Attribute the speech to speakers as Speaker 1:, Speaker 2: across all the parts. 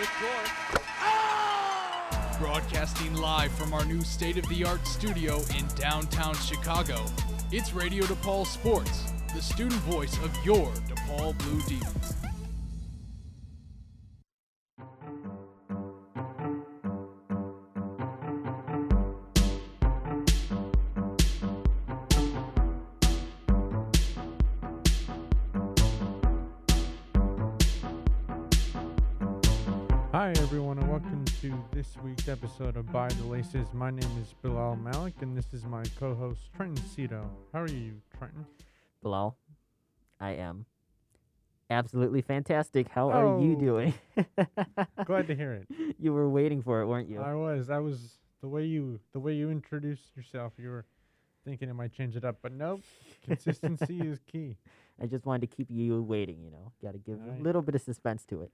Speaker 1: Quick score.
Speaker 2: Broadcasting live from our new state of the art studio in downtown Chicago, it's Radio DePaul Sports, the student voice of your DePaul Blue Demons.
Speaker 3: Episode of By the Laces. My name is Bilal Malik, and this is my co host, Trenton Cito. How are you, Trenton?
Speaker 1: Bilal, I am absolutely fantastic. How are you
Speaker 3: Oh.
Speaker 1: doing?
Speaker 3: Glad to hear it.
Speaker 1: you were waiting for it, weren't you?
Speaker 3: I was. I was the way you the way you introduced yourself. You were thinking it might change it up, but nope. Consistency is key.
Speaker 1: I just wanted to keep you waiting, you know. Got to give
Speaker 3: Alright.
Speaker 1: a little bit of suspense to it.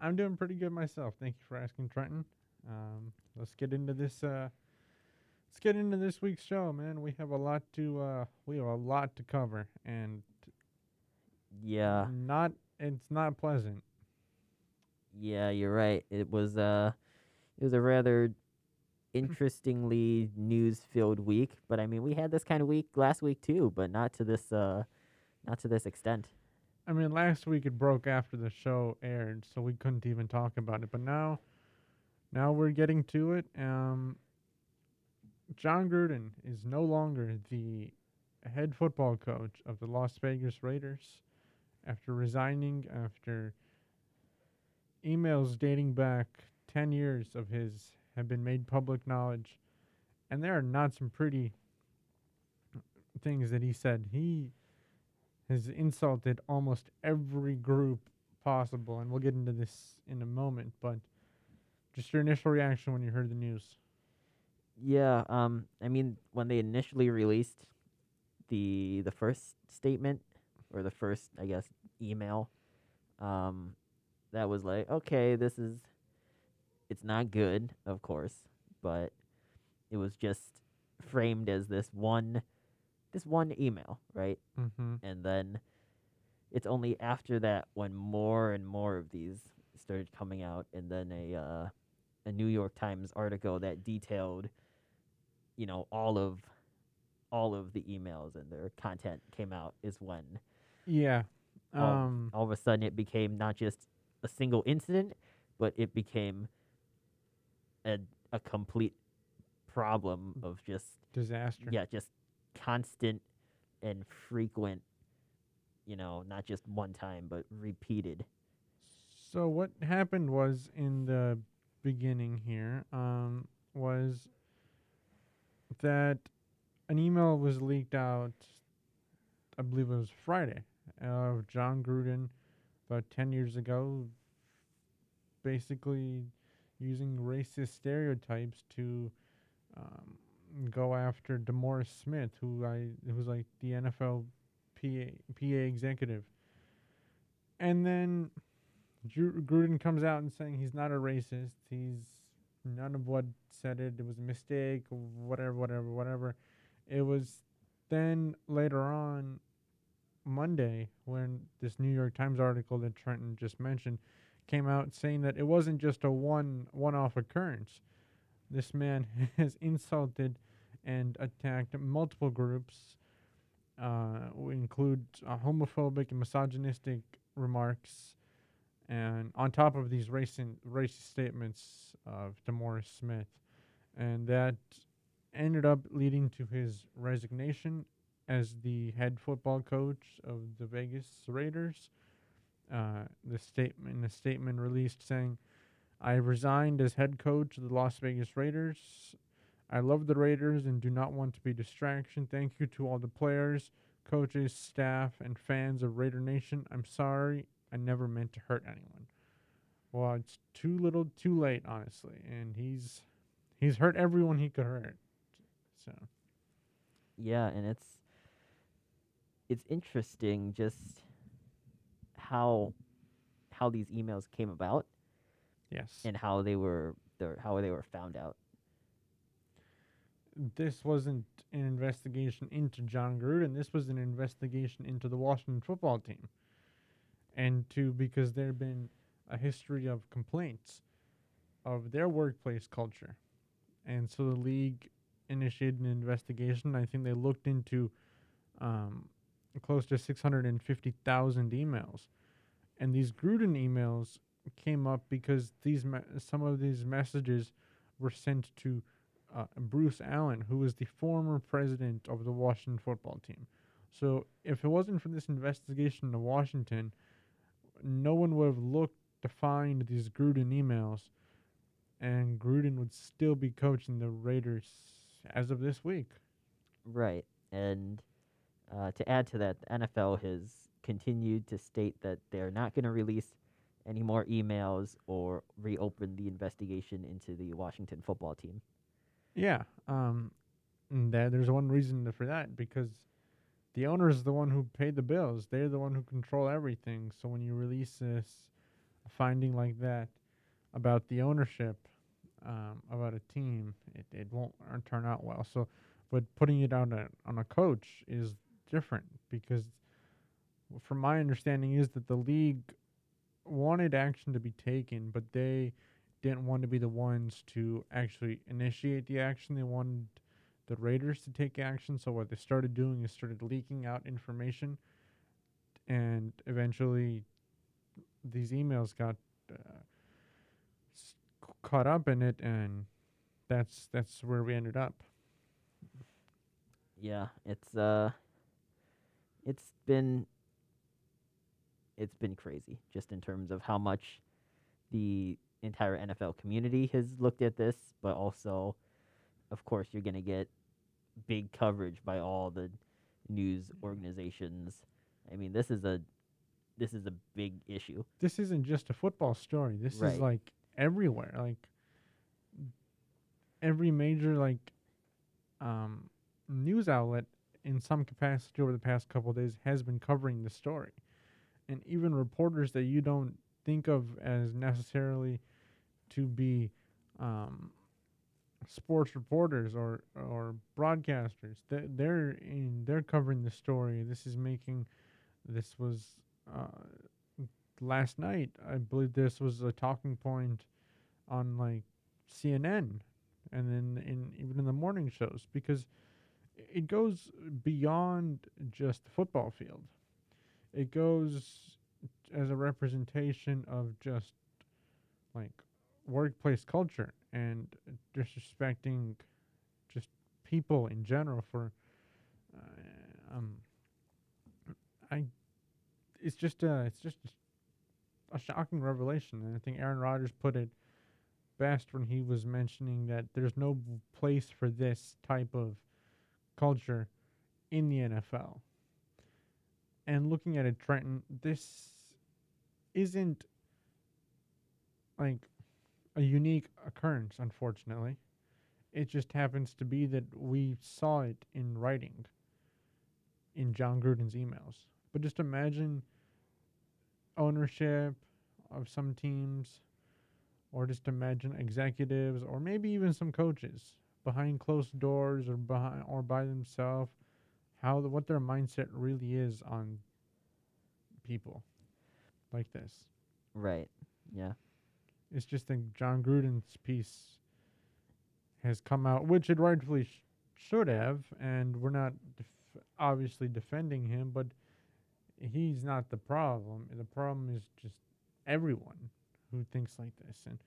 Speaker 3: I'm doing pretty good myself. Thank you for asking, Trenton. Um, let's get into this. Uh, let's get into this week's show, man. We have a lot to uh, we have a lot to cover, and
Speaker 1: Yeah.
Speaker 3: not it's not pleasant.
Speaker 1: Yeah, you're right. It was uh it was a rather interestingly news-filled week, but I mean, we had this kind of week last week too, but not to this uh not to this extent.
Speaker 3: I mean, last week it broke after the show aired, so we couldn't even talk about it. But now, now we're getting to it. Um, John Gruden is no longer the head football coach of the Las Vegas Raiders after resigning after emails dating back 10 years of his have been made public knowledge. And there are not some pretty things that he said. He has insulted almost every group possible, and we'll get into this in a moment. But just your initial reaction when you heard the news.
Speaker 1: Yeah, um I mean, when they initially released the the first statement or the first, I guess, email, um that was like, okay, this is it's not good, of course, but it was just framed as this one this one email, right?
Speaker 3: Mm-hmm.
Speaker 1: and then it's only after that when more and more of these started coming out and then a uh, a New York Times article that detailed you know all of all of the emails and their content came out is when
Speaker 3: Yeah.
Speaker 1: Oh.
Speaker 3: Um.
Speaker 1: all of a sudden it became not just a single incident but it became a a complete problem of just
Speaker 3: disaster.
Speaker 1: yeah, just constant and frequent, you know, not just one time, but repeated.
Speaker 3: So what happened was in the beginning here um, was that an email was leaked out. I believe it was Friday of John Gruden about ten years ago, basically using racist stereotypes to um, go after DeMaurice Smith, who I who was like the NFL PA PA executive, and then. Gru- Gruden comes out and saying he's not a racist. He's none of what said it. It was a mistake. Whatever, whatever, whatever. It was then later on Monday when this New York Times article that Trenton just mentioned came out saying that it wasn't just a one one-off occurrence. This man has insulted and attacked multiple groups. Uh, include uh, homophobic and misogynistic remarks and on top of these racing racist statements of DeMaurice Smith, and that ended up leading to his resignation as the head football coach of the Vegas Raiders. Uh, the statement, the statement released saying, "I resigned as head coach of the Las Vegas Raiders. I love the Raiders and do not want to be distraction. Thank you to all the players, coaches, staff, and fans of Raider Nation. I'm sorry I never meant to hurt anyone. Well, it's too little, too late, honestly. And he's he's hurt everyone he could hurt. So
Speaker 1: Yeah, and it's it's interesting just how how these emails came about
Speaker 3: yes,
Speaker 1: and how they were their how they were found out.
Speaker 3: this wasn't an investigation into John Gruden. This was an investigation into the Washington football team, and two because there had been a history of complaints of their workplace culture, and so the league initiated an investigation. I think they looked into um, close to 650,000 emails, and these Gruden emails came up because these me- some of these messages were sent to uh, Bruce Allen, who was the former president of the Washington football team. So if it wasn't for this investigation to Washington, no one would have looked to find these Gruden emails, and Gruden would still be coaching the Raiders as of this week.
Speaker 1: Right. And uh, to add to that, the NFL has continued to state that they're not going to release any more emails or reopen the investigation into the Washington football team.
Speaker 3: Yeah, um, and that there's one reason for that because the owner is the one who paid the bills. They're the one who control everything. So when you release this finding like that about the ownership um, about a team, it, it won't turn out well. So, but putting it on a on a coach is different because, from my understanding, is that the league wanted action to be taken, but they didn't want to be the ones to actually initiate the action. They wanted the Raiders to take action. So what they started doing is started leaking out information, and eventually, these emails got uh, caught up in it, and that's that's where we ended up.
Speaker 1: Yeah, it's uh it's been it's been crazy just in terms of how much the entire NFL community has looked at this, but also of course you're going to get big coverage by all the news organizations. I mean, this is a this is a big issue.
Speaker 3: This isn't just a football story. This
Speaker 1: Right.
Speaker 3: is like everywhere. Like every major like um news outlet in some capacity over the past couple of days has been covering the story. And even reporters that you don't think of as necessarily to be um sports reporters or or broadcasters. They they're in they're covering the story. This is making this was uh last night. I believe this was a talking point on like cnn and then in even in the morning shows because it goes beyond just the football field. It goes as a representation of just like workplace culture and disrespecting just people in general for uh, um I it's just a it's just a shocking revelation and I think Aaron Rodgers put it best when he was mentioning that there's no place for this type of culture in the NFL. And looking at it Trenton this isn't like a unique occurrence, unfortunately. It just happens to be that we saw it in writing in John Gruden's emails. But just imagine ownership of some teams, or just imagine executives, or maybe even some coaches behind closed doors or behind or by themselves, how the, what their mindset really is on people like this.
Speaker 1: Right. Yeah.
Speaker 3: It's just that John Gruden's piece has come out, which it rightfully sh- should have, and we're not def- obviously defending him, but he's not the problem. The problem is just everyone who thinks like this. And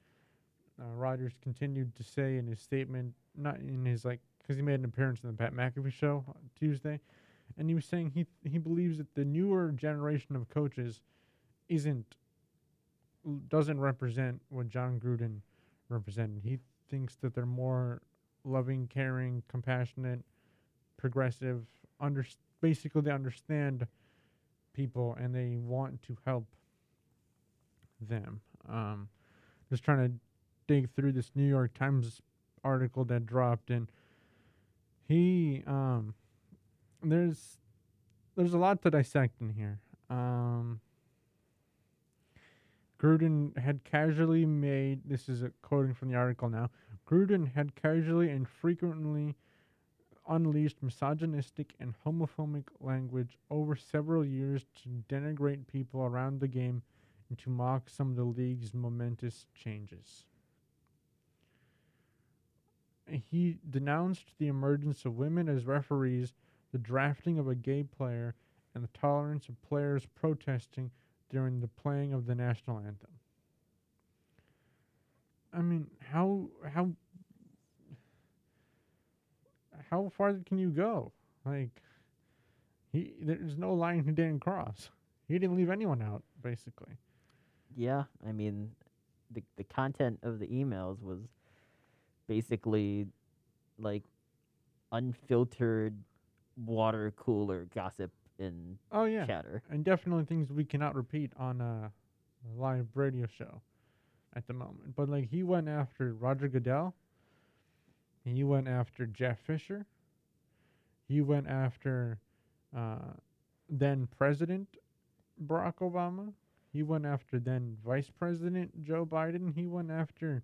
Speaker 3: uh, Rodgers continued to say in his statement, not in his like, because he made an appearance in the Pat McAfee show on Tuesday, and he was saying he he believes that the newer generation of coaches isn't doesn't represent what John Gruden represented. He thinks that they're more loving, caring, compassionate, progressive. Under basically, they understand people and they want to help them. Um, just trying to dig through this New York Times article that dropped, and he um, there's there's a lot to dissect in here. Um, Gruden had casually made this is a quoting from the article now. Gruden had casually and frequently unleashed misogynistic and homophobic language over several years to denigrate people around the game and to mock some of the league's momentous changes. He denounced the emergence of women as referees, the drafting of a gay player, and the tolerance of players protesting during the playing of the national anthem. I mean, how how how far can you go? Like he there's no line he didn't cross. He didn't leave anyone out, basically.
Speaker 1: Yeah, I mean, the the content of the emails was basically like unfiltered water cooler gossip and
Speaker 3: Oh yeah.
Speaker 1: chatter.
Speaker 3: And definitely things we cannot repeat on a live radio show at the moment. But like he went after Roger Goodell. He went after Jeff Fisher. He went after uh, then President Barack Obama. He went after then Vice President Joe Biden. He went after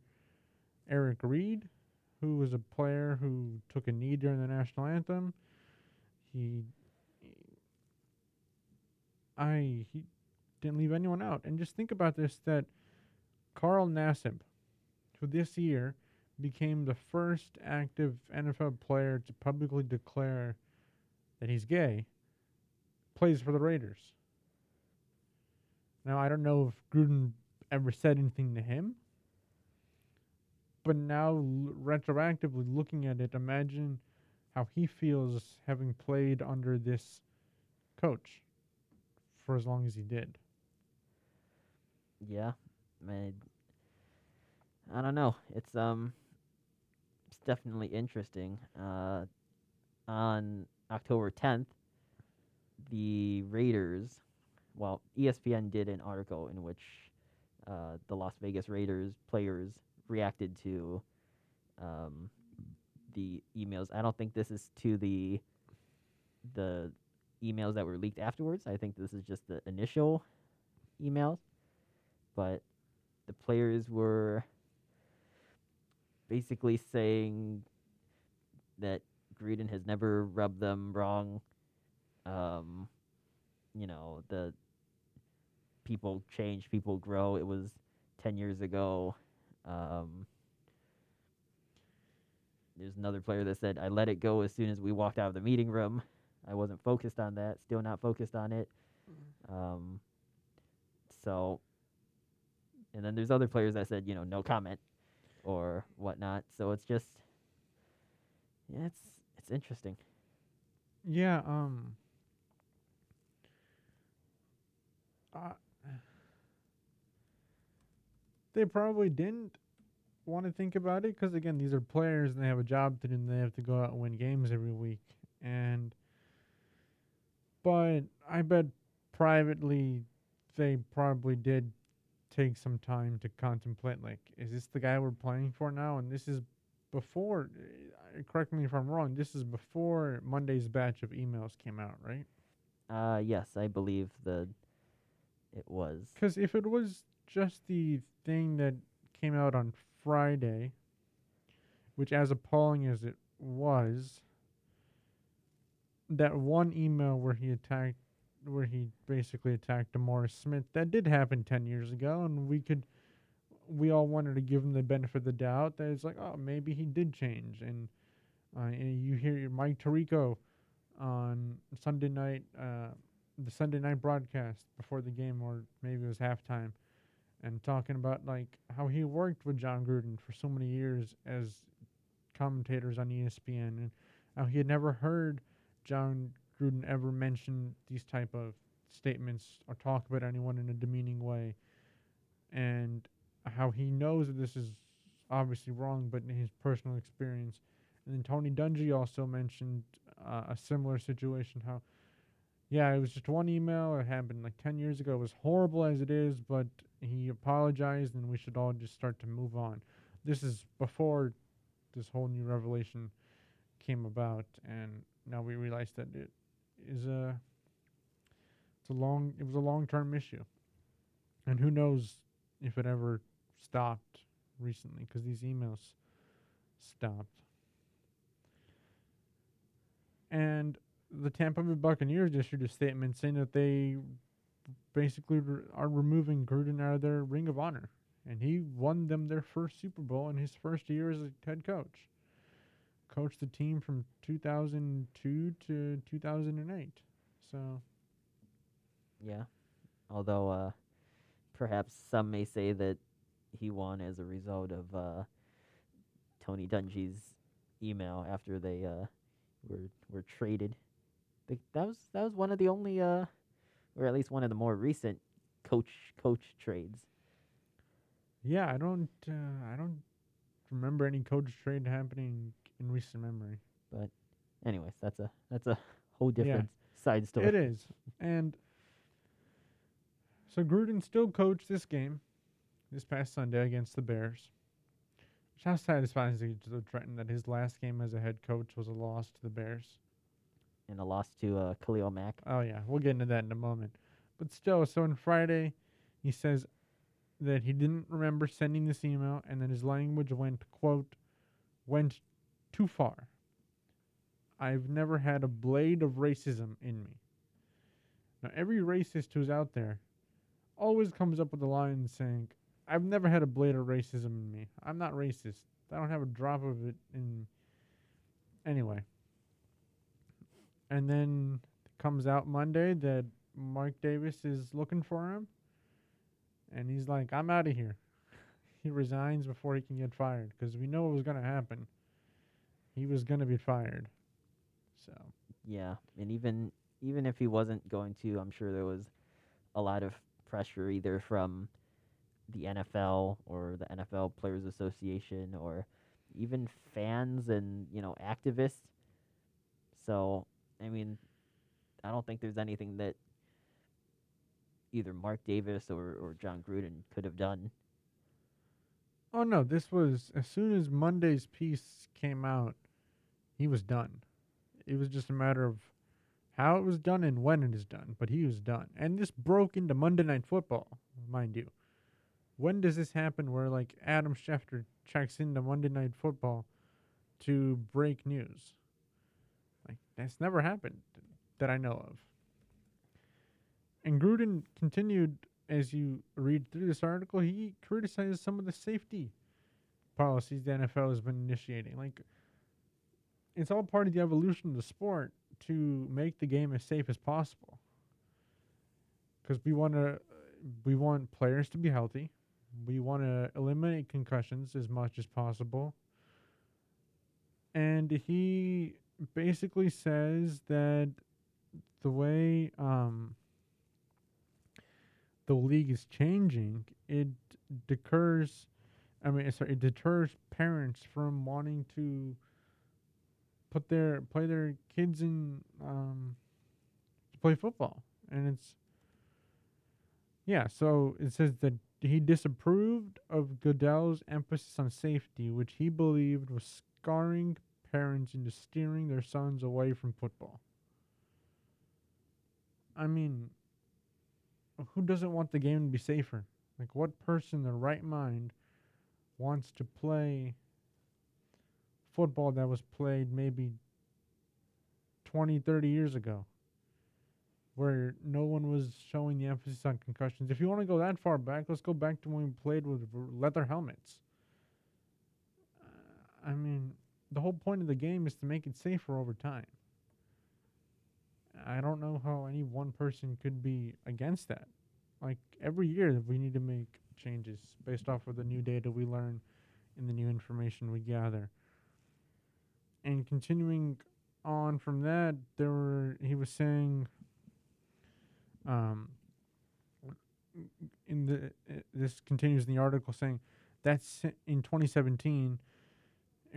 Speaker 3: Eric Reid, who was a player who took a knee during the national anthem. He I he didn't leave anyone out. And just think about this that Carl Nassib, who this year became the first active NFL player to publicly declare that he's gay, plays for the Raiders. Now I don't know if Gruden ever said anything to him, but now l- retroactively looking at it, imagine how he feels having played under this coach for as long as he did.
Speaker 1: Yeah, I, I don't know. It's um, it's definitely interesting. Uh, on October tenth, the Raiders, well, ESPN did an article in which uh, the Las Vegas Raiders players reacted to um, the emails. I don't think this is to the the emails that were leaked afterwards. I think this is just the initial emails but the players were basically saying that Gruden has never rubbed them wrong. Um, you know, the people change, people grow. It was 10 years ago. Um, there's another player that said, I let it go as soon as we walked out of the meeting room. I wasn't focused on that, still not focused on it. Um, so, and then there's other players that said, you know, no comment or whatnot. So it's just, yeah, it's it's interesting.
Speaker 3: Yeah, um uh, they probably didn't want to think about it because again, these are players and they have a job to do and they have to go out and win games every week. And but I bet privately they probably did take some time to contemplate like is this the guy we're playing for now and this is before uh, correct me if I'm wrong this is before Monday's batch of emails came out right
Speaker 1: Uh, yes, I believe the it was.
Speaker 3: cuz if it was just the thing that came out on Friday which as appalling as it was that one email where he attacked where he basically attacked Morris Smith that did happen 10 years ago and we could we all wanted to give him the benefit of the doubt that it's like oh maybe he did change. And uh, and you hear Mike Tirico on Sunday night uh, the Sunday night broadcast before the game or maybe it was halftime and talking about like how he worked with John Gruden for so many years as commentators on ESPN and how he had never heard John Gruden ever mention these type of statements or talk about anyone in a demeaning way, and how he knows that this is obviously wrong, but in his personal experience. And then Tony Dungy also mentioned uh, a similar situation. How, yeah, it was just one email. It happened like ten years ago. It was horrible as it is, but he apologized, and we should all just start to move on. This is before this whole new revelation came about, and now we realize that it is a it's a long it was a long term issue, and who knows if it ever stopped recently because these emails stopped. And the Tampa Bay Buccaneers issued a statement saying that they basically re- are removing Gruden out of their Ring of Honor, and he won them their first Super Bowl in his first year as a head coach. Coached the team from 2002 to 2008. So
Speaker 1: Yeah. Although uh, perhaps some may say that he won as a result of uh, Tony Dungy's email after they uh, were were traded. That was that was one of the only, uh, or at least one of the more recent coach coach trades.
Speaker 3: yeah, I don't uh, I don't remember any coach trade happening in recent memory.
Speaker 1: But, anyways, that's a that's a whole
Speaker 3: Yeah.
Speaker 1: different side story.
Speaker 3: It is. And so Gruden still coached this game this past Sunday against the Bears. Which how satisfying is it to Trenton that his last game as a head coach was a loss to the Bears?
Speaker 1: And a loss to uh, Khalil Mack.
Speaker 3: Oh yeah, we'll get into that in a moment. But still, so on Friday, he says that he didn't remember sending this email, and that his language went quote went too far. I've never had a blade of racism in me. Now every racist who's out there always comes up with a line saying, "I've never had a blade of racism in me. I'm not racist. I don't have a drop of it in." Anyway, and then comes out Monday that Mark Davis is looking for him, and he's like, "I'm out of here." he resigns before he can get fired because we know it was gonna happen. He was gonna be fired. So
Speaker 1: Yeah, and even even if he wasn't going to, I'm sure there was a lot of pressure either from the NFL or the NFL Players Association or even fans and you know activists. So I mean, I don't think there's anything that either Mark Davis or, or John Gruden could have done.
Speaker 3: Oh no, this was as soon as Monday's piece came out, he was done. It was just a matter of how it was done and when it is done, but he was done. And this broke into Monday Night Football, mind you. When does this happen where like Adam Schefter checks into Monday Night Football to break news? Like that's never happened that I know of. And Gruden continued as you read through this article, he criticizes some of the safety policies the NFL has been initiating. Like, it's all part of the evolution of the sport to make the game as safe as possible. Because we want to, we want players to be healthy. We want to eliminate concussions as much as possible. And he basically says that the way um, the league is changing, it deters. I mean, sorry, it deters parents from wanting to put their play their kids in um, to play football, and it's yeah. So it says that he disapproved of Goodell's emphasis on safety, which he believed was scarring parents into steering their sons away from football. I mean, who doesn't want the game to be safer? Like, what person in their right mind wants to play football that was played maybe 20, 30 years ago, where no one was showing the emphasis on concussions? If you want to go that far back, let's go back to when we played with leather helmets. Uh, I mean, the whole point of the game is to make it safer over time. I don't know how any one person could be against that. Like every year, we need to make changes based off of the new data we learn and the new information we gather. And continuing on from that, there were he was saying, um, in the uh, this continues in the article saying that's in 2017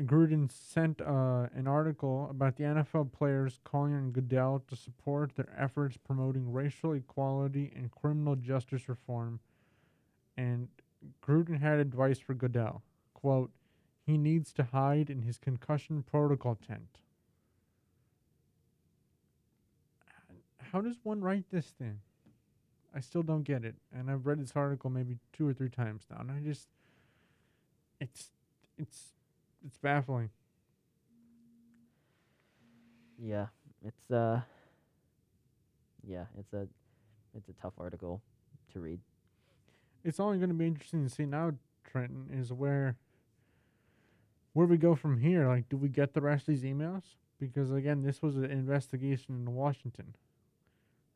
Speaker 3: Gruden sent uh, an article about the NFL players calling on Goodell to support their efforts promoting racial equality and criminal justice reform. And Gruden had advice for Goodell. Quote, he needs to hide in his concussion protocol tent. How does one write this thing? I still don't get it. And I've read this article maybe two or three times now. And I just, it's, it's, it's baffling.
Speaker 1: Yeah, it's uh, yeah, it's a it's a tough article to read.
Speaker 3: It's only going to be interesting to see now, Trenton, is where where we go from here. Like, do we get the rest of these emails? Because again, this was an investigation in Washington.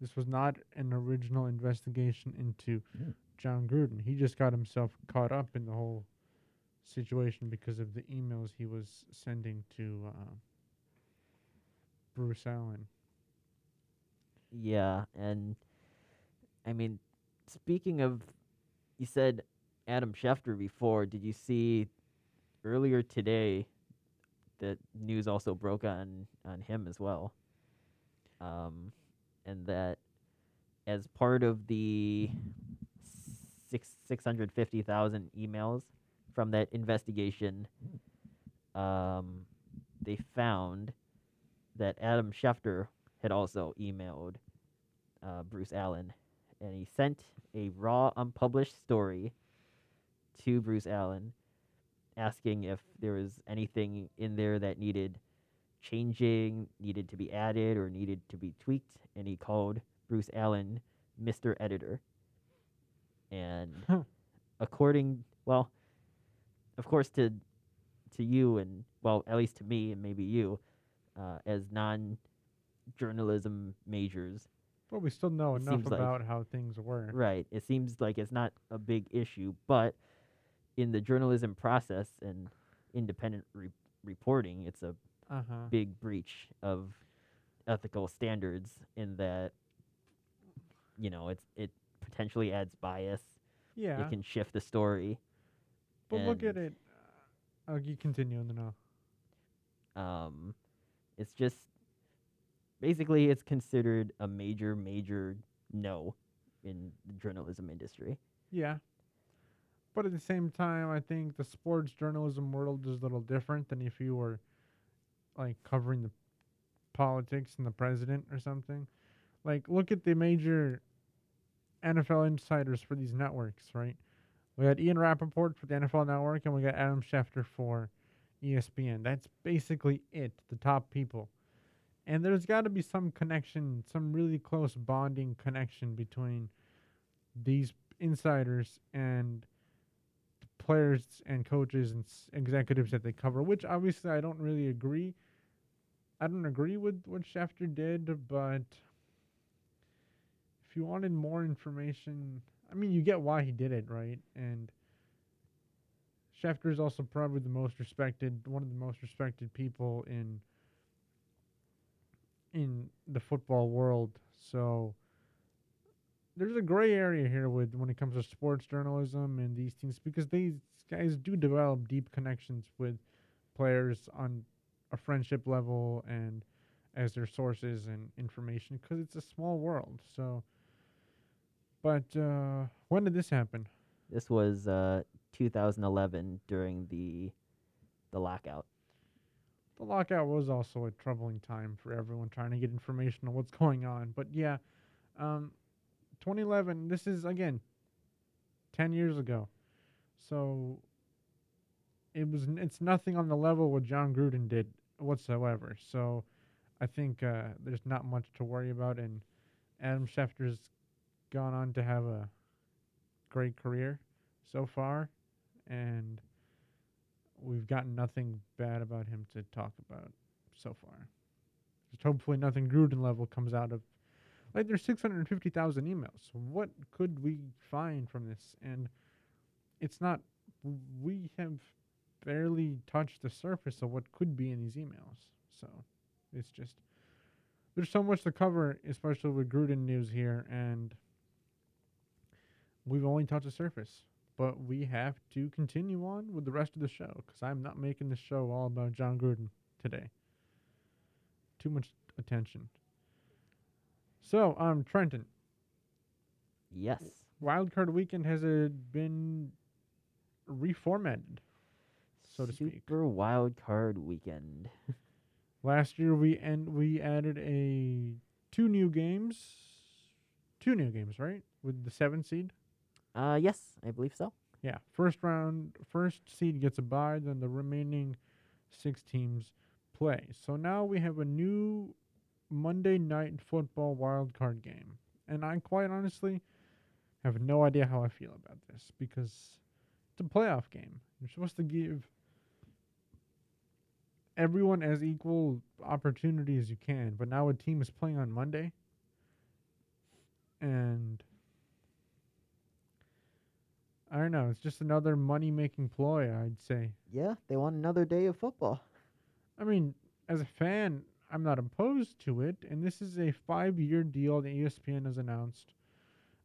Speaker 3: This was not an original investigation into
Speaker 1: Mm.
Speaker 3: John Gruden. He just got himself caught up in the whole situation because of the emails he was sending to uh, Bruce Allen.
Speaker 1: Yeah, and I mean, speaking of, you said Adam Schefter before. Did you see earlier today that news also broke on on him as well? Um, and that as part of the six six hundred fifty thousand emails from that investigation, um, they found that Adam Schefter had also emailed uh, Bruce Allen, and he sent a raw, unpublished story to Bruce Allen, asking if there was anything in there that needed changing, needed to be added, or needed to be tweaked, and he called Bruce Allen Mr. Editor. And according, well, of course, to to you and well, at least to me and maybe you, uh, as non-journalism majors,
Speaker 3: But we still know enough
Speaker 1: seems like-
Speaker 3: about how things work.
Speaker 1: Right. It seems like it's not a big issue, but in the journalism process and independent re- reporting, it's a
Speaker 3: Uh huh.
Speaker 1: big breach of ethical standards in that you know, it's it potentially adds bias.
Speaker 3: Yeah.
Speaker 1: It can shift the story.
Speaker 3: But look at it. Uh, you continue and then I'll.
Speaker 1: Um it's just basically it's considered a major major no in the journalism industry.
Speaker 3: Yeah. But at the same time, I think the sports journalism world is a little different than if you were like covering the politics and the president or something. Like, look at the major NFL insiders for these networks, right? We got Ian Rapoport for the NFL Network, and we got Adam Schefter for ESPN. That's basically it, the top people. And there's got to be some connection, some really close bonding connection between these insiders and players and coaches and executives that they cover, which obviously I don't really agree. I don't agree with what Schefter did, but if you wanted more information, I mean, you get why he did it, right? And Schefter is also probably the most respected, one of the most respected people in in the football world. So there's a gray area here with when it comes to sports journalism and these things because these guys do develop deep connections with players on a friendship level and as their sources and information because it's a small world. So, but uh, when did this happen?
Speaker 1: This was uh 2011 during the the lockout.
Speaker 3: The lockout was also a troubling time for everyone trying to get information on what's going on. But yeah, um, 2011. This is again 10 years ago, so it was. n- It's nothing on the level what John Gruden did whatsoever. So I think uh, there's not much to worry about, and Adam Schefter's gone on to have a great career so far, and we've gotten nothing bad about him to talk about so far. Just hopefully nothing Gruden level comes out of. Like there's 650,000 emails. What could we find from this? And it's not. We have barely touched the surface of what could be in these emails. So it's just there's so much to cover, especially with Gruden news here, and we've only touched the surface but we have to continue on with the rest of the show because I'm not making the show all about John Gruden today. Too much attention. So, um, Trenton,
Speaker 1: Yes.
Speaker 3: Wildcard Weekend has uh, been reformatted, so to speak.
Speaker 1: Super wild card weekend.
Speaker 3: Last year we and we added a two new games, two new games, right? With the seven seed.
Speaker 1: Uh yes, I believe so.
Speaker 3: Yeah, first round, first seed gets a bye, then the remaining six teams play. So now we have a new Monday night football wild card game, And I quite honestly have no idea how I feel about this because it's a playoff game. You're supposed to give everyone as equal opportunity as you can, but now a team is playing on Monday and I don't know, it's just another money making ploy, I'd say.
Speaker 1: Yeah, they want another day of football.
Speaker 3: I mean, as a fan, I'm not opposed to it, and this is a five-year deal that ESPN has announced.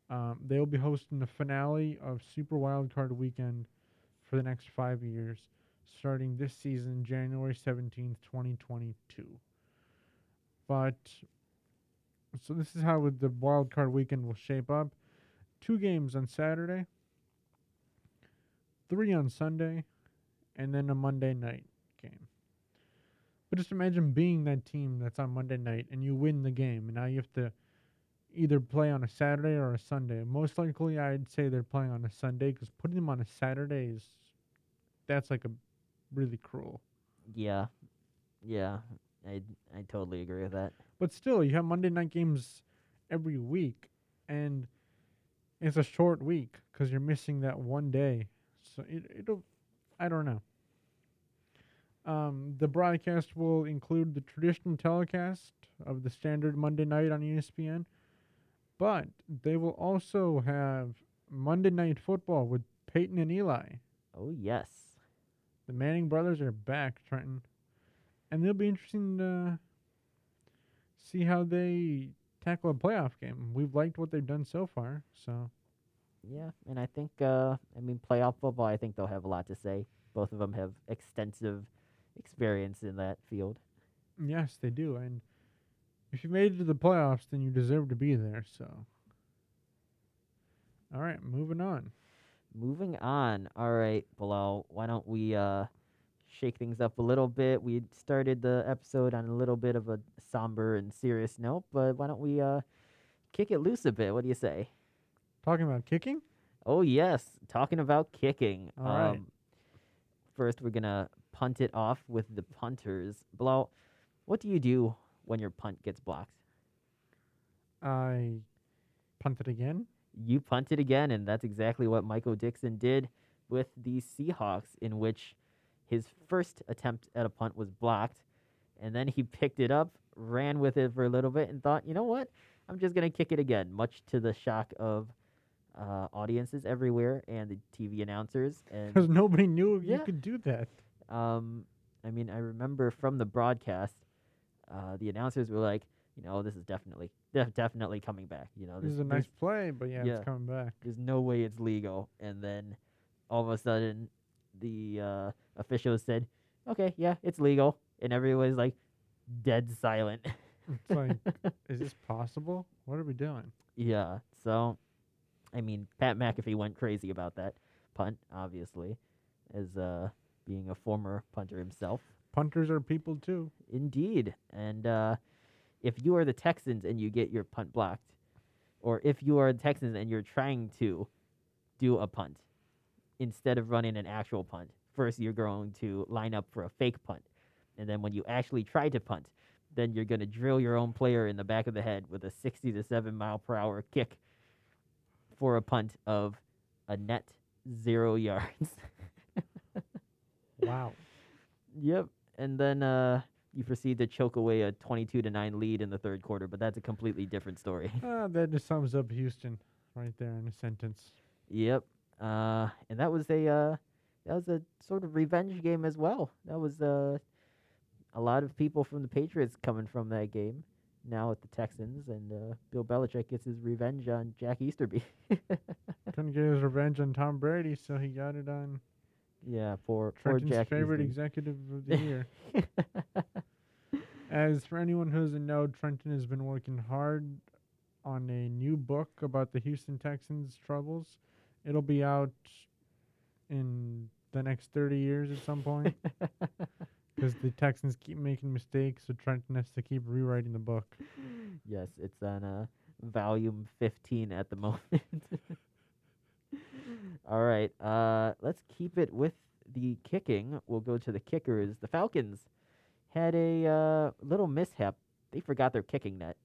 Speaker 3: Um, they will be hosting the finale of Super Wildcard Weekend for the next five years, starting this season, January 17th, 2022. But so this is how the Wildcard Weekend will shape up: two games on Saturday, three on Sunday, and then a Monday night game. But just imagine being that team that's on Monday night and you win the game, and now you have to either play on a Saturday or a Sunday. Most likely, I'd say they're playing on a Sunday because putting them on a Saturday is that's like a really cruel.
Speaker 1: Yeah, yeah, I I totally agree with that.
Speaker 3: But still, you have Monday night games every week, and it's a short week because you're missing that one day. So it it'll, I don't know. Um, the broadcast will include the traditional telecast of the standard Monday night on ESPN, but they will also have Monday night football with Peyton and Eli.
Speaker 1: Oh yes,
Speaker 3: The Manning brothers are back, Trenton, and it'll be interesting to see how they tackle a playoff game. We've liked what they've done so far, so
Speaker 1: yeah, and I think uh, I mean playoff football. I think they'll have a lot to say. Both of them have extensive experience in that field.
Speaker 3: yes, they do. And if you made it to the playoffs, then you deserve to be there. So, all right, moving on.
Speaker 1: Moving on. All right, Bilal, why don't we uh, shake things up a little bit? We started the episode on a little bit of a somber and serious note, but why don't we uh, kick it loose a bit? What do you say?
Speaker 3: Talking about kicking.
Speaker 1: Oh yes, talking about kicking.
Speaker 3: All right.
Speaker 1: um, First, we're gonna punt it off with the punters. Bilal, what do you do when your punt gets blocked?
Speaker 3: I punt it again.
Speaker 1: you punt it again, and that's exactly what Michael Dickson did with the Seahawks, in which his first attempt at a punt was blocked, and then he picked it up, ran with it for a little bit, and thought, you know what, I'm just gonna kick it again, much to the shock of uh, audiences everywhere and the TV announcers. And
Speaker 3: Because nobody knew
Speaker 1: Yeah.
Speaker 3: you could do that.
Speaker 1: um, I mean, I remember from the broadcast, uh, the announcers were like, you know, this is definitely, def- definitely coming back. You know,
Speaker 3: This is a nice play, but yeah,
Speaker 1: yeah.
Speaker 3: it's coming back.
Speaker 1: there's no way it's legal. And then all of a sudden, the uh, officials said, okay, yeah, it's legal. And everyone's like dead silent.
Speaker 3: It's like, is this possible? What are we doing?
Speaker 1: yeah. So, I mean, Pat McAfee went crazy about that punt, obviously, as uh, being a former punter himself.
Speaker 3: Punters are people too.
Speaker 1: Indeed. And uh, if you are the Texans and you get your punt blocked, or if you are the Texans and you're trying to do a punt instead of running an actual punt, first you're going to line up for a fake punt. And then when you actually try to punt, then you're going to drill your own player in the back of the head with a 60 to 7 mile per hour kick for a punt of a net zero yards.
Speaker 3: Wow.
Speaker 1: Yep. And then uh, you proceed to choke away a 22 to 9 lead in the third quarter, but that's a completely different story.
Speaker 3: Ah, that just sums up Houston right there in a sentence.
Speaker 1: yep. Uh, and that was a uh, that was a sort of revenge game as well. That was uh, a lot of people from the Patriots coming from that game. Now at the Texans, and uh, Bill Belichick gets his revenge on Jack Easterby.
Speaker 3: Couldn't get his revenge on Tom Brady, so he got it on
Speaker 1: yeah, poor poor
Speaker 3: Trenton's
Speaker 1: Jack
Speaker 3: favorite
Speaker 1: Easterby.
Speaker 3: executive of the year. As for anyone who doesn't know, Trenton has been working hard on a new book about the Houston Texans' troubles. It'll be out in the next 30 years at some point because the Texans keep making mistakes, so Trenton has to keep rewriting the book.
Speaker 1: Yes, it's on uh, volume 15 at the moment. All right, uh, let's keep it with the kicking. We'll go to the kickers. The Falcons had a uh, little mishap. They forgot their kicking net.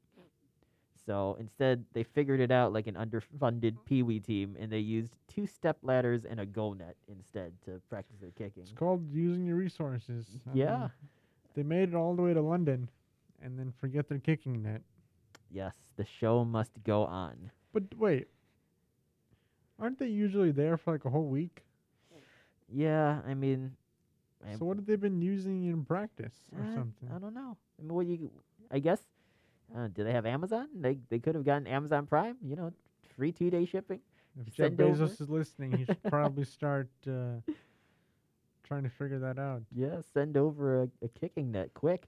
Speaker 1: So instead, they figured it out like an underfunded Pee Wee team, and they used two step ladders and a goal net instead to practice their kicking.
Speaker 3: It's called using your resources. I
Speaker 1: Yeah.
Speaker 3: mean, they made it all the way to London, and then forget their kicking net.
Speaker 1: Yes, the show must go on.
Speaker 3: But wait, aren't they usually there for like a whole week?
Speaker 1: Yeah, I mean, I,
Speaker 3: So what have they been using in practice or
Speaker 1: uh,
Speaker 3: something?
Speaker 1: I don't know. I mean, what you? I guess. Uh, do they have Amazon? They they could have gotten Amazon Prime. You know, free two day shipping.
Speaker 3: If Jeff
Speaker 1: send over-
Speaker 3: Bezos is listening, he should probably start uh, trying to figure that out.
Speaker 1: Yeah, send over a, a kicking net quick.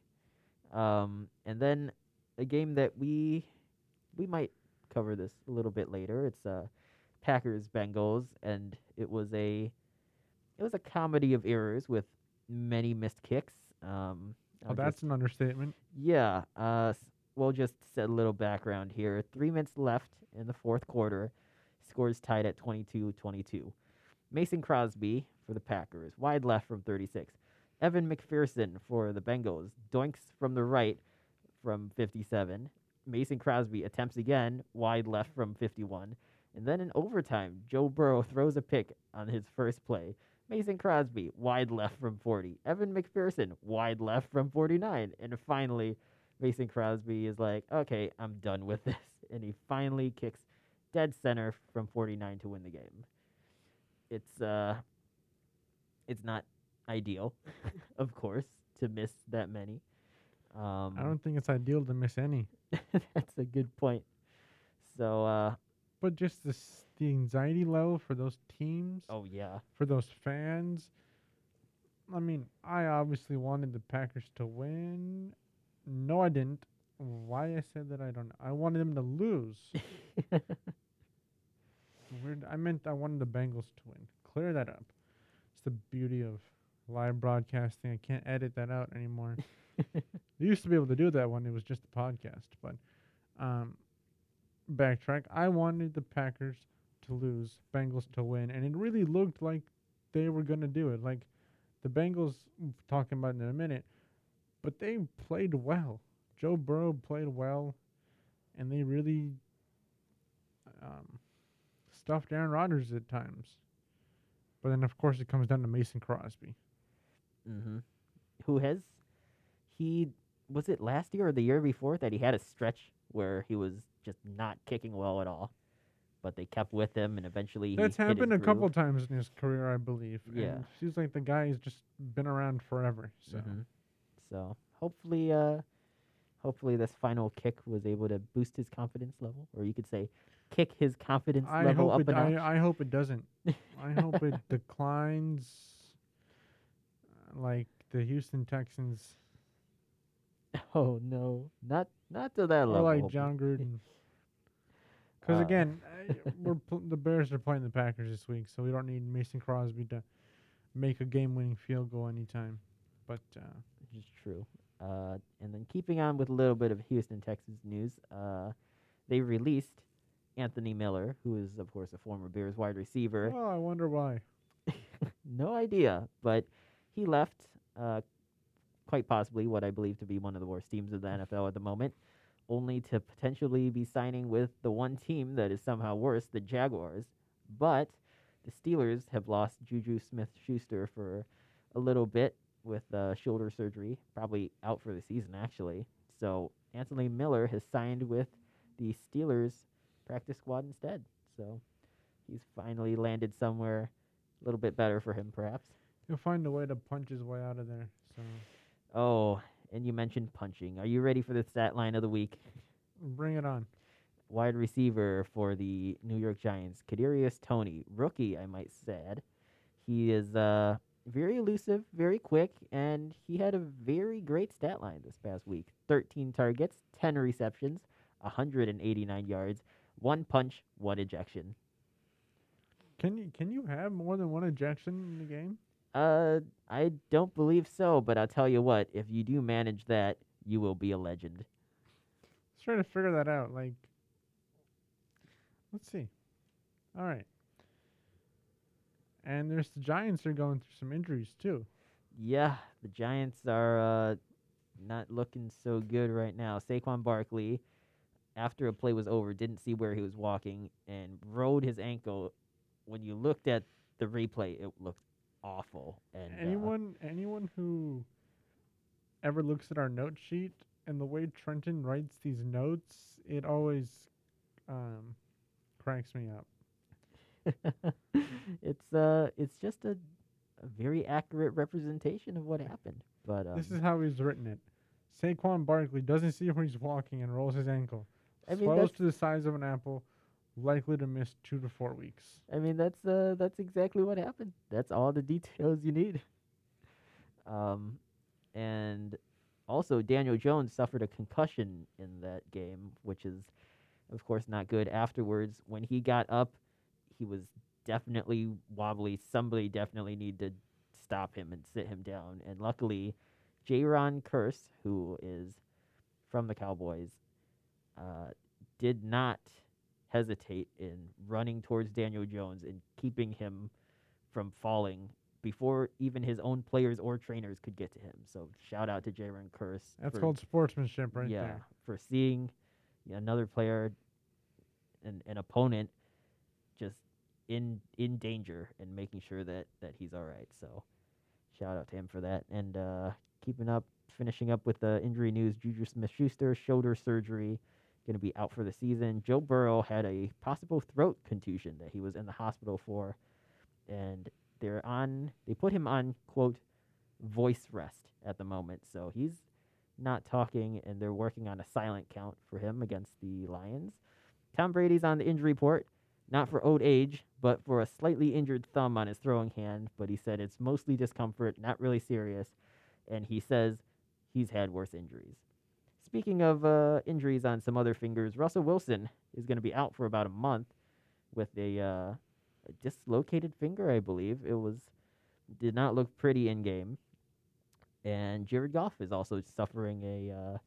Speaker 1: Um, and then a game that we we might cover this a little bit later. It's uh Packers Bengals, and it was a it was a comedy of errors with many missed kicks. Um,
Speaker 3: Oh,
Speaker 1: I'll
Speaker 3: that's an understatement.
Speaker 1: yeah. Uh, we'll just set a little background here. Three minutes left in the fourth quarter. Scores tied at 22-22. Mason Crosby for the Packers, wide left from 36. Evan McPherson for the Bengals, doinks from the right from 57. Mason Crosby attempts again, wide left from 51. And then in overtime, Joe Burrow throws a pick on his first play. Mason Crosby, wide left from 40. Evan McPherson, wide left from 49. And finally, Mason Crosby is like, okay, I'm done with this. And he finally kicks dead center from 49 to win the game. It's uh it's not ideal, of course, to miss that many. Um
Speaker 3: I don't think it's ideal to miss any,
Speaker 1: that's a good point. So uh
Speaker 3: but just the the anxiety level for those teams,
Speaker 1: oh yeah.
Speaker 3: for those fans. I mean, I obviously wanted the Packers to win. No, I didn't. Why I said that, I don't know. I wanted them to lose. Weird. I meant I wanted the Bengals to win. Clear that up. It's the beauty of live broadcasting. I can't edit that out anymore. I used to be able to do that when it was just a podcast, but um, backtrack. I wanted the Packers to lose, Bengals to win, and it really looked like they were gonna do it. Like the Bengals, talking about in a minute, but they played well. Joe Burrow played well, and they really um, stuffed Aaron Rodgers at times. But then, of course, it comes down to Mason Crosby.
Speaker 1: mm-hmm. Who has he was it last year or the year before that he had a stretch where he was just not kicking well at all. But they kept with him and eventually he
Speaker 3: That's happened a couple times in his career, I believe.
Speaker 1: Yeah.
Speaker 3: And seems like the guy has just been around forever. So
Speaker 1: Mhm. So hopefully, uh, hopefully this final kick was able to boost his confidence level, or you could say, kick his confidence
Speaker 3: I
Speaker 1: level up
Speaker 3: it.
Speaker 1: a notch.
Speaker 3: I, I hope it doesn't. I hope it declines, like the Houston Texans
Speaker 1: oh no, not not to that
Speaker 3: or
Speaker 1: level.
Speaker 3: like. Jon Gruden. Because
Speaker 1: Uh,
Speaker 3: again, we're pl- the Bears are playing the Packers this week, so we don't need Mason Crosby to make a game-winning field goal anytime. But uh,
Speaker 1: which is true. Uh, and then keeping on with a little bit of Houston Texas news, uh, they released Anthony Miller, who is of course a former Bears wide receiver.
Speaker 3: oh, I wonder why.
Speaker 1: no idea, but he left. Uh, quite possibly what I believe to be one of the worst teams of the NFL at the moment, only to potentially be signing with the one team that is somehow worse, the Jaguars. But the Steelers have lost Juju Smith Schuster for a little bit with uh, shoulder surgery, probably out for the season, actually. So Anthony Miller has signed with the Steelers practice squad instead. So he's finally landed somewhere a little bit better for him, perhaps.
Speaker 3: He'll find a way to punch his way out of there. So
Speaker 1: Oh, and you mentioned punching. Are you ready for the stat line of the week?
Speaker 3: bring it on.
Speaker 1: Wide receiver for the New York Giants, Kadarius Toney, rookie, I might add. He is uh very elusive, very quick, and he had a very great stat line this past week. 13 targets, 10 receptions, 189 yards, one punch, one ejection.
Speaker 3: Can you can you have more than one ejection in the game?
Speaker 1: Uh, I don't believe so, but I'll tell you what, if you do manage that, you will be a legend.
Speaker 3: Let's try to figure that out. Like, let's see. All right. And there's the Giants are going through some injuries too.
Speaker 1: Yeah, the Giants are uh, not looking so good right now. Saquon Barkley after a play was over, didn't see where he was walking and rode his ankle. When you looked at the replay, it looked awful. And uh,
Speaker 3: anyone anyone who ever looks at our note sheet and the way Trenton writes these notes, it always um, cracks me up.
Speaker 1: it's uh, it's just a, a very accurate representation of what happened. But um,
Speaker 3: this is how he's written it. Saquon Barkley doesn't see where he's walking and rolls his ankle.
Speaker 1: I mean,
Speaker 3: Swells to the size of an apple, likely to miss two to four weeks.
Speaker 1: I mean, that's uh, that's exactly what happened. That's all the details you need. Um, and also Daniel Jones suffered a concussion in that game, which is, of course, not good. Afterwards, when he got up, he was definitely wobbly. Somebody definitely need to stop him and sit him down. And luckily, Jayron Kearse, who is from the Cowboys, uh, did not hesitate in running towards Daniel Jones and keeping him from falling before even his own players or trainers could get to him. So shout out to Jayron Kearse.
Speaker 3: That's
Speaker 1: for,
Speaker 3: called sportsmanship right
Speaker 1: yeah,
Speaker 3: there.
Speaker 1: for seeing another player and an opponent in in danger and making sure that that he's all right. So shout out to him for that. And uh, keeping up, finishing up with the injury news: Juju Smith-Schuster shoulder surgery, going to be out for the season. Joe Burrow had a possible throat contusion that he was in the hospital for, and they're on. They put him on quote voice rest at the moment, so he's not talking, and they're working on a silent count for him against the Lions. Tom Brady's on the injury report, not for old age, but for a slightly injured thumb on his throwing hand. But he said it's mostly discomfort, not really serious, and he says he's had worse injuries. Speaking of uh, injuries on some other fingers, Russell Wilson is going to be out for about a month with a, uh, a dislocated finger, I believe. It was did not look pretty in game. And Jared Goff is also suffering a uh,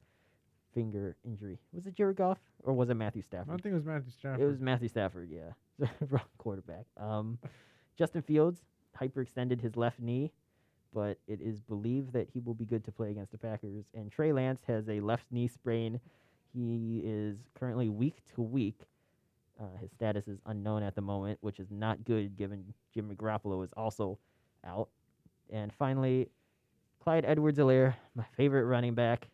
Speaker 1: finger injury. Was it Jared Goff or was it Matthew Stafford?
Speaker 3: I don't think it was Matthew Stafford.
Speaker 1: It was Matthew Stafford, yeah. Wrong quarterback. Um, Justin Fields hyperextended his left knee, but it is believed that he will be good to play against the Packers. And Trey Lance has a left knee sprain. He is currently week to week. Uh, his status is unknown at the moment, which is not good given Jimmy Garoppolo is also out. And finally, Clyde Edwards-Helaire, my favorite running back,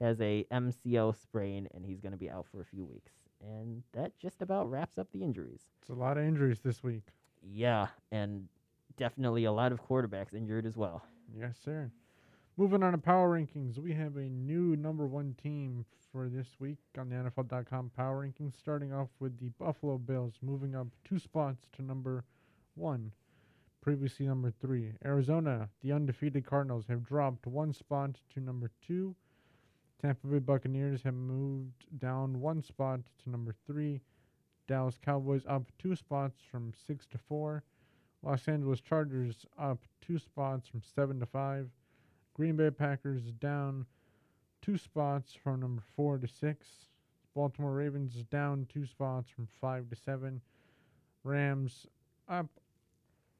Speaker 1: has a MCL sprain, and he's going to be out for a few weeks. And that just about wraps up the injuries.
Speaker 3: It's a lot of injuries this week.
Speaker 1: Yeah, and definitely a lot of quarterbacks injured as well.
Speaker 3: Yes, sir. Moving on to power rankings, we have a new number one team for this week on the NFL.com power rankings, starting off with the Buffalo Bills, moving up two spots to number one, previously number three. Arizona, the undefeated Cardinals, have dropped one spot to number two. Tampa Bay Buccaneers have moved down one spot to number three. Dallas Cowboys up two spots from six to four. Los Angeles Chargers up two spots from seven to five. Green Bay Packers down two spots from number four to six. Baltimore Ravens down two spots from five to seven. Rams up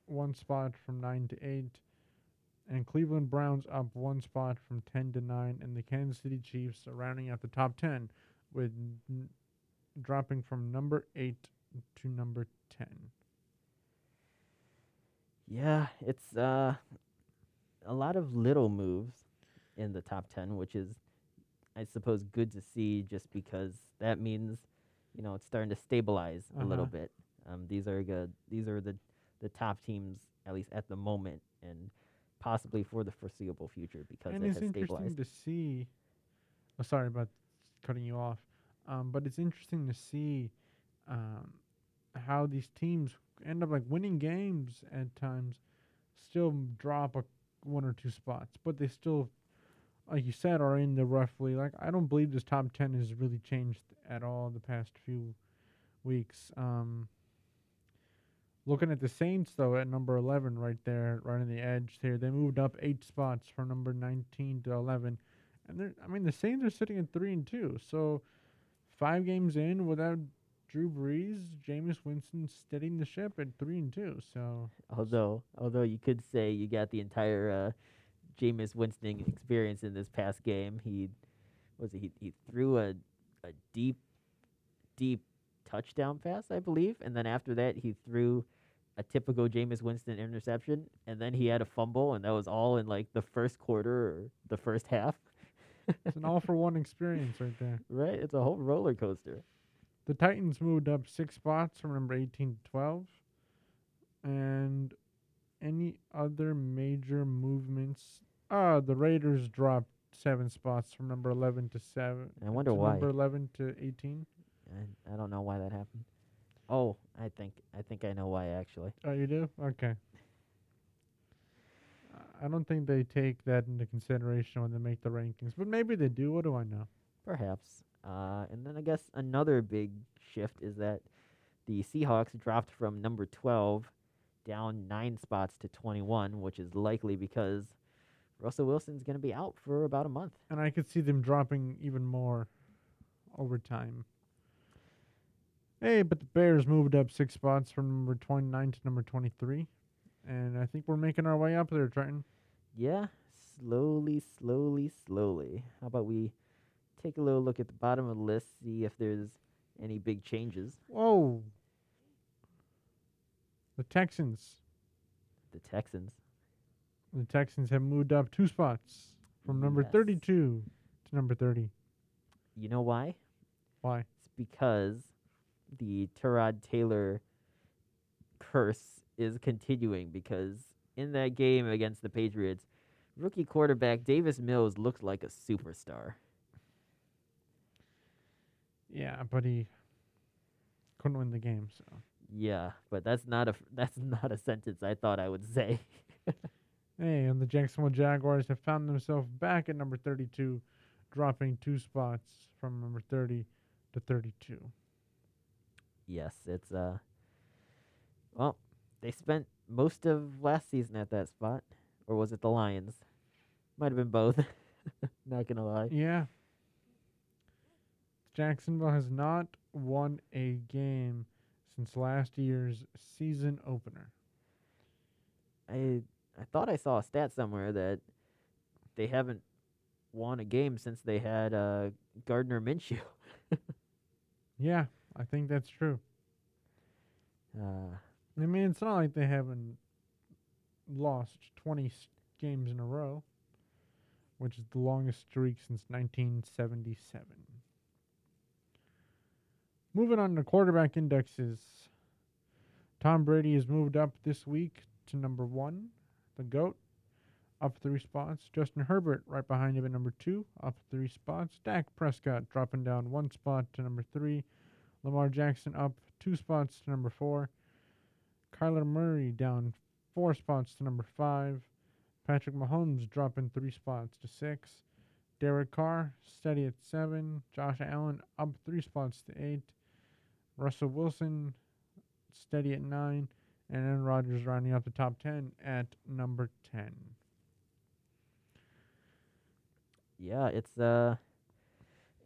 Speaker 3: one spot from nine to eight. And Cleveland Browns up one spot from 10 to 9. And the Kansas City Chiefs are rounding out the top 10 with n- dropping from number 8 to number 10.
Speaker 1: Yeah, it's uh, a lot of little moves in the top 10, which is, I suppose, good to see just because that means, you know, it's starting to stabilize a little
Speaker 3: Uh-huh.
Speaker 1: bit. Um, these are good. These are the, the top teams, at least at the moment, and possibly for the foreseeable future because
Speaker 3: and
Speaker 1: it
Speaker 3: it's
Speaker 1: has
Speaker 3: interesting
Speaker 1: stabilized.
Speaker 3: to see. Oh, sorry about cutting you off. Um, but it's interesting to see um, how these teams end up like winning games at times, still drop a one or two spots, but they still, like you said, are in the roughly like I don't believe this top ten has really changed at all the past few weeks. Um, looking at the Saints though at number eleven right there, right on the edge here, they moved up eight spots from number nineteen to eleven, and they're I mean the Saints are sitting at three and two, so five games in without Drew Brees, Jameis Winston steadying the ship at three and two. So.
Speaker 1: Although, although you could say you got the entire uh, Jameis Winston experience in this past game. He was he he threw a a deep deep touchdown pass, I believe, and then after that he threw a typical Jameis Winston interception, and then he had a fumble, and that was all in like the first quarter or the first half.
Speaker 3: It's an all for one experience right there.
Speaker 1: right? It's a whole roller coaster.
Speaker 3: The Titans moved up six spots from number 18 to 12. And any other major movements? Ah, the Raiders dropped seven spots from number 11 to 7.
Speaker 1: I wonder why.
Speaker 3: Number 11 to 18.
Speaker 1: I, I don't know why that happened. Oh, I think I think I know why actually.
Speaker 3: Oh, you do? Okay. I don't think they take that into consideration when they make the rankings, but maybe they do. What do I know?
Speaker 1: Perhaps. Uh, and then I guess another big shift is that the Seahawks dropped from number 12 down nine spots to 21, which is likely because Russell Wilson's going to be out for about a month.
Speaker 3: And I could see them dropping even more over time. Hey, but the Bears moved up six spots from number 29 to number 23. And I think we're making our way up there, Trenton.
Speaker 1: Yeah, slowly, slowly, slowly. How about we take a little look at the bottom of the list, see if there's any big changes.
Speaker 3: Whoa. The Texans.
Speaker 1: The Texans.
Speaker 3: The Texans have moved up two spots from number
Speaker 1: Yes.
Speaker 3: 32 to number 30.
Speaker 1: You know why?
Speaker 3: Why?
Speaker 1: It's because the Tyrod Taylor curse is continuing because in that game against the Patriots, rookie quarterback Davis Mills looked like a superstar.
Speaker 3: Yeah, but he couldn't win the game, so.
Speaker 1: Yeah, but that's not a that's not a sentence I thought I would say.
Speaker 3: Hey, and the Jacksonville Jaguars have found themselves back at number 32, dropping two spots from number 30 to 32.
Speaker 1: Yes, it's uh well, they spent most of last season at that spot or was it the Lions? Might have been both. not going to lie.
Speaker 3: Yeah. Jacksonville has not won a game since last year's season opener.
Speaker 1: I I thought I saw a stat somewhere that they haven't won a game since they had uh, Gardner Minshew.
Speaker 3: Yeah, I think that's true.
Speaker 1: Uh,
Speaker 3: I mean, it's not like they haven't lost 20 s- games in a row, which is the longest streak since 1977. Moving on to quarterback indexes. Tom Brady has moved up this week to number one, the GOAT, up three spots. Justin Herbert right behind him at number two, up three spots. Dak Prescott dropping down one spot to number three. Lamar Jackson up two spots to number four. Kyler Murray down four spots to number five. Patrick Mahomes dropping three spots to six. Derek Carr steady at seven. Josh Allen up three spots to eight. Russell Wilson steady at nine. And Aaron Rodgers rounding up the top ten at number ten.
Speaker 1: yeah, it's uh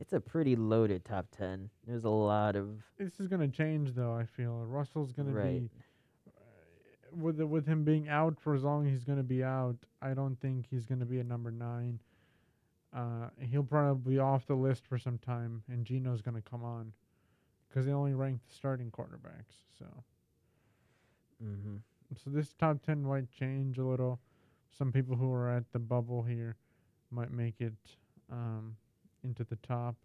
Speaker 1: it's a pretty loaded top 10. There's a lot of
Speaker 3: This is gonna change though, I feel. Russell's gonna
Speaker 1: right.
Speaker 3: be with the, with him being out for as long as he's going to be out, I don't think he's going to be a number nine. Uh, he'll probably be off the list for some time, and Geno's going to come on because they only rank the starting quarterbacks. So,
Speaker 1: Mm-hmm.
Speaker 3: so this top ten might change a little. Some people who are at the bubble here might make it um, into the top.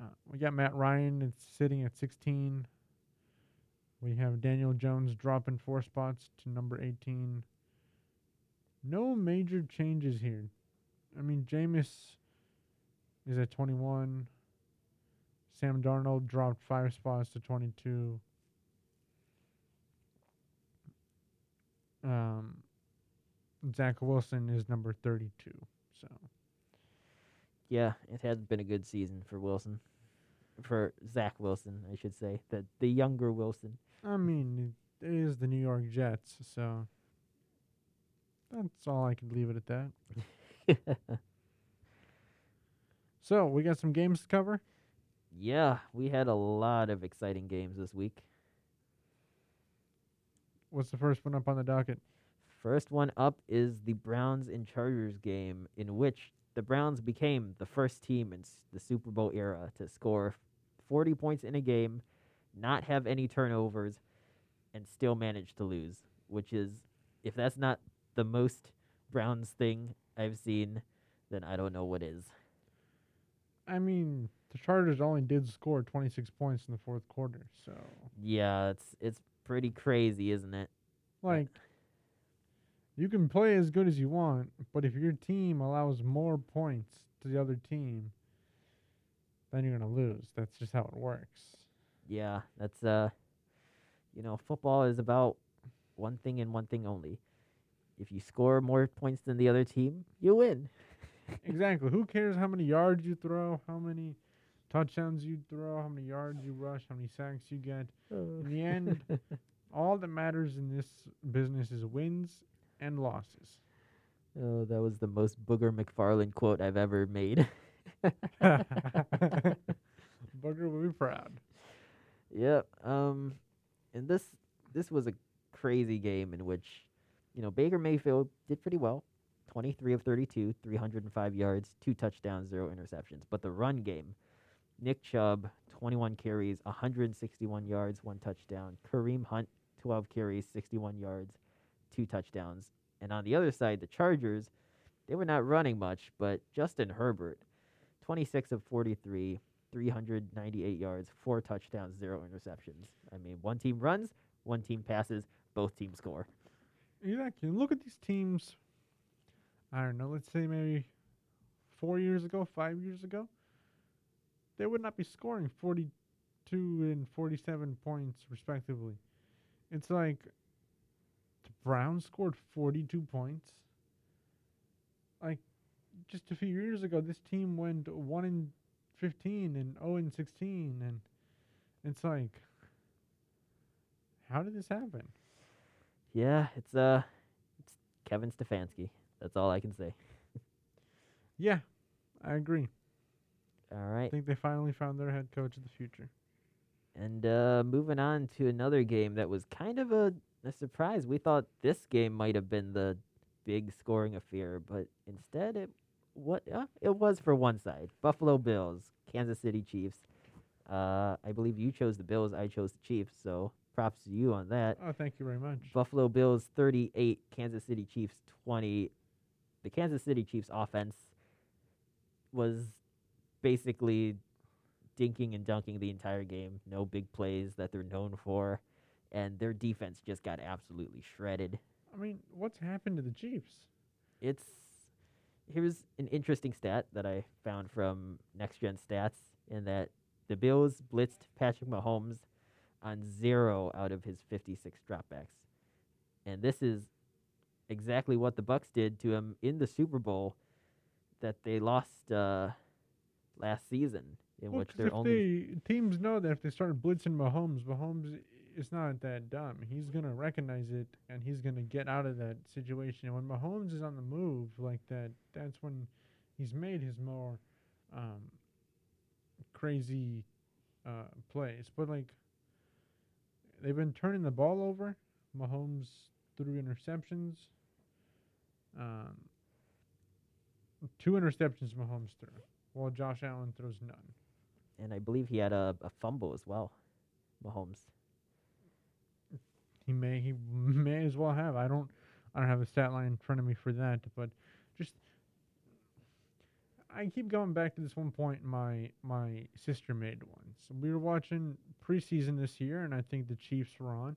Speaker 3: Uh, we got Matt Ryan. Sitting at 16. We have Daniel Jones dropping four spots to number 18. No major changes here. I mean, Jameis is at 21. Sam Darnold dropped five spots to 22. Um, Zach Wilson is number 32. So,
Speaker 1: Yeah, it has been a good season for Wilson. For Zach Wilson, I should say. The the younger Wilson.
Speaker 3: I mean, it is the New York Jets. So, that's all I could leave it at that. So, we got some games to cover.
Speaker 1: yeah, we had a lot of exciting games this week.
Speaker 3: What's the first one up on the docket?
Speaker 1: First one up is the Browns and Chargers game, in which the Browns became the first team in the Super Bowl era to score 40 points in a game, not have any turnovers, and still manage to lose. Which is, if that's not the most Browns thing I've seen, then I don't know what is.
Speaker 3: I mean, the Chargers only did score 26 points in the fourth quarter, so
Speaker 1: Yeah, it's it's pretty crazy, isn't it?
Speaker 3: like you can play as good as you want, but if your team allows more points to the other team, then you're gonna lose. That's just how it works.
Speaker 1: Yeah, that's uh, you know, football is about one thing and one thing only. If you score more points than the other team, you win.
Speaker 3: exactly. Who cares how many yards you throw, how many touchdowns you throw, how many yards you rush, how many sacks you get? In the end, all that matters in this business is wins and losses.
Speaker 1: oh, that was the most Booger McFarland quote I've ever made.
Speaker 3: Booger will be proud.
Speaker 1: Yep. Um, and this this was a crazy game in which, you know, Baker Mayfield did pretty well, twenty three of thirty two, three hundred and five yards, two touchdowns, zero interceptions. But the run game, Nick Chubb, twenty one carries, one hundred and sixty one yards, one touchdown. Kareem Hunt, twelve carries, sixty one yards, two touchdowns. And on the other side, the Chargers, they were not running much, but Justin Herbert, twenty six of forty three. 398 yards, four touchdowns, zero interceptions. I mean, one team runs, one team passes, both teams score.
Speaker 3: Exactly. Look at these teams. I don't know. Let's say maybe four years ago, five years ago, they would not be scoring 42 and 47 points respectively. It's like the Browns scored 42 points. Like just a few years ago, this team went one in 15 and 0 and 16, and it's like, how did this happen?
Speaker 1: Yeah, it's uh, it's Kevin Stefanski. That's all I can say.
Speaker 3: Yeah, I agree.
Speaker 1: All
Speaker 3: I think they finally found their head coach of the future.
Speaker 1: and uh, moving on to another game that was kind of a, a surprise. We thought this game might have been the big scoring affair, but instead it what uh, it was for one side. Buffalo Bills, Kansas City Chiefs. Uh, I believe you chose the Bills. I chose the Chiefs. So props to you on that.
Speaker 3: Oh, thank you very much.
Speaker 1: Buffalo Bills 38, Kansas City Chiefs 20. The Kansas City Chiefs offense was basically dinking and dunking the entire game. No big plays that they're known for. And their defense just got absolutely shredded.
Speaker 3: I mean, what's happened to the Chiefs?
Speaker 1: It's here's an interesting stat that I found from Next Gen Stats in that the Bills blitzed Patrick Mahomes on zero out of his 56 dropbacks. And this is exactly what the Bucks did to him in the Super Bowl that they lost uh, last season, in
Speaker 3: Well,
Speaker 1: which they're
Speaker 3: if
Speaker 1: only
Speaker 3: they, teams know that if they start blitzing Mahomes, Mahomes is not that dumb. He's gonna recognize it and he's gonna get out of that situation. And when Mahomes is on the move like that, that's when he's made his more um, crazy uh, plays. But like they've been turning the ball over. Mahomes threw interceptions. Um, two interceptions Mahomes threw, while Josh Allen throws none.
Speaker 1: and I believe he had a, a fumble as well. Mahomes.
Speaker 3: He may he may as well have. I don't I don't have a stat line in front of me for that, but just I keep going back to this one point my my sister made once. We were watching preseason this year and I think the Chiefs were on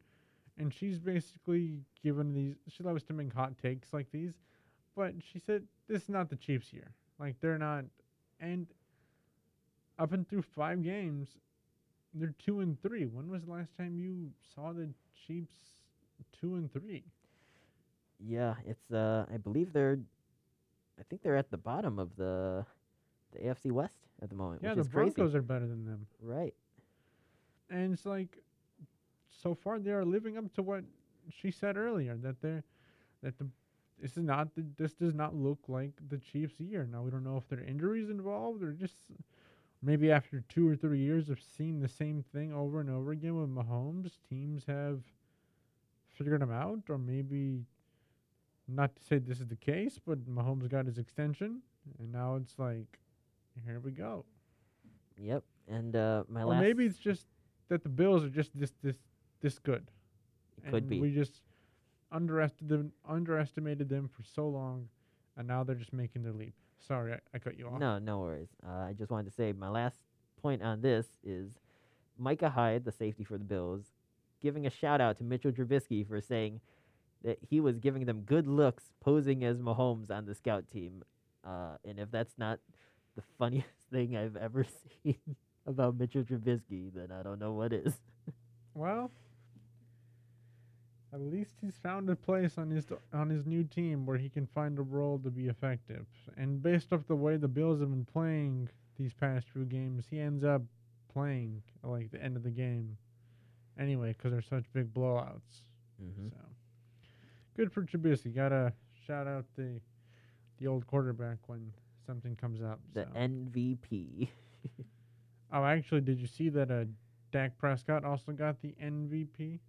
Speaker 3: and she's basically given these she loves to make hot takes like these, but she said this is not the Chiefs year. Like they're not and up and through five games they're two and three. When was the last time you saw the Chiefs two and three?
Speaker 1: Yeah, it's uh I believe they're I think they're at the bottom of the the AFC West at the moment,
Speaker 3: Yeah,
Speaker 1: which
Speaker 3: the
Speaker 1: is crazy.
Speaker 3: Broncos are better than them,
Speaker 1: Right.
Speaker 3: and it's like so far they are living up to what she said earlier that they're that the this is not the, this does not look like the Chiefs year. Now we don't know if there are injuries involved or just maybe after two or three years of seeing the same thing over and over again with Mahomes, teams have figured him out, or maybe not to say this is the case, but Mahomes got his extension, and now it's like, here we go.
Speaker 1: Yep. And uh, my
Speaker 3: or
Speaker 1: last
Speaker 3: maybe it's just that the Bills are just this this this good.
Speaker 1: it could be.
Speaker 3: We just underestimated them, underestimated them for so long, and now they're just making their leap. Sorry, I, I cut you off.
Speaker 1: No, no worries. Uh, I just wanted to say my last point on this is Micah Hyde, the safety for the Bills, giving a shout out to Mitchell Trubisky for saying that he was giving them good looks posing as Mahomes on the scout team. Uh, and if that's not the funniest thing I've ever seen about Mitchell Trubisky, then I don't know what is.
Speaker 3: Well, at least he's found a place on his on his new team where he can find a role to be effective. And based off the way the Bills have been playing these past few games, he ends up playing like the end of the game anyway because they're such big blowouts.
Speaker 1: Mm-hmm.
Speaker 3: So good for Trubisky. Gotta shout out the the old quarterback when something comes up.
Speaker 1: The
Speaker 3: so.
Speaker 1: MVP.
Speaker 3: oh, actually, did you see that? Uh, Dak Prescott also got the MVP.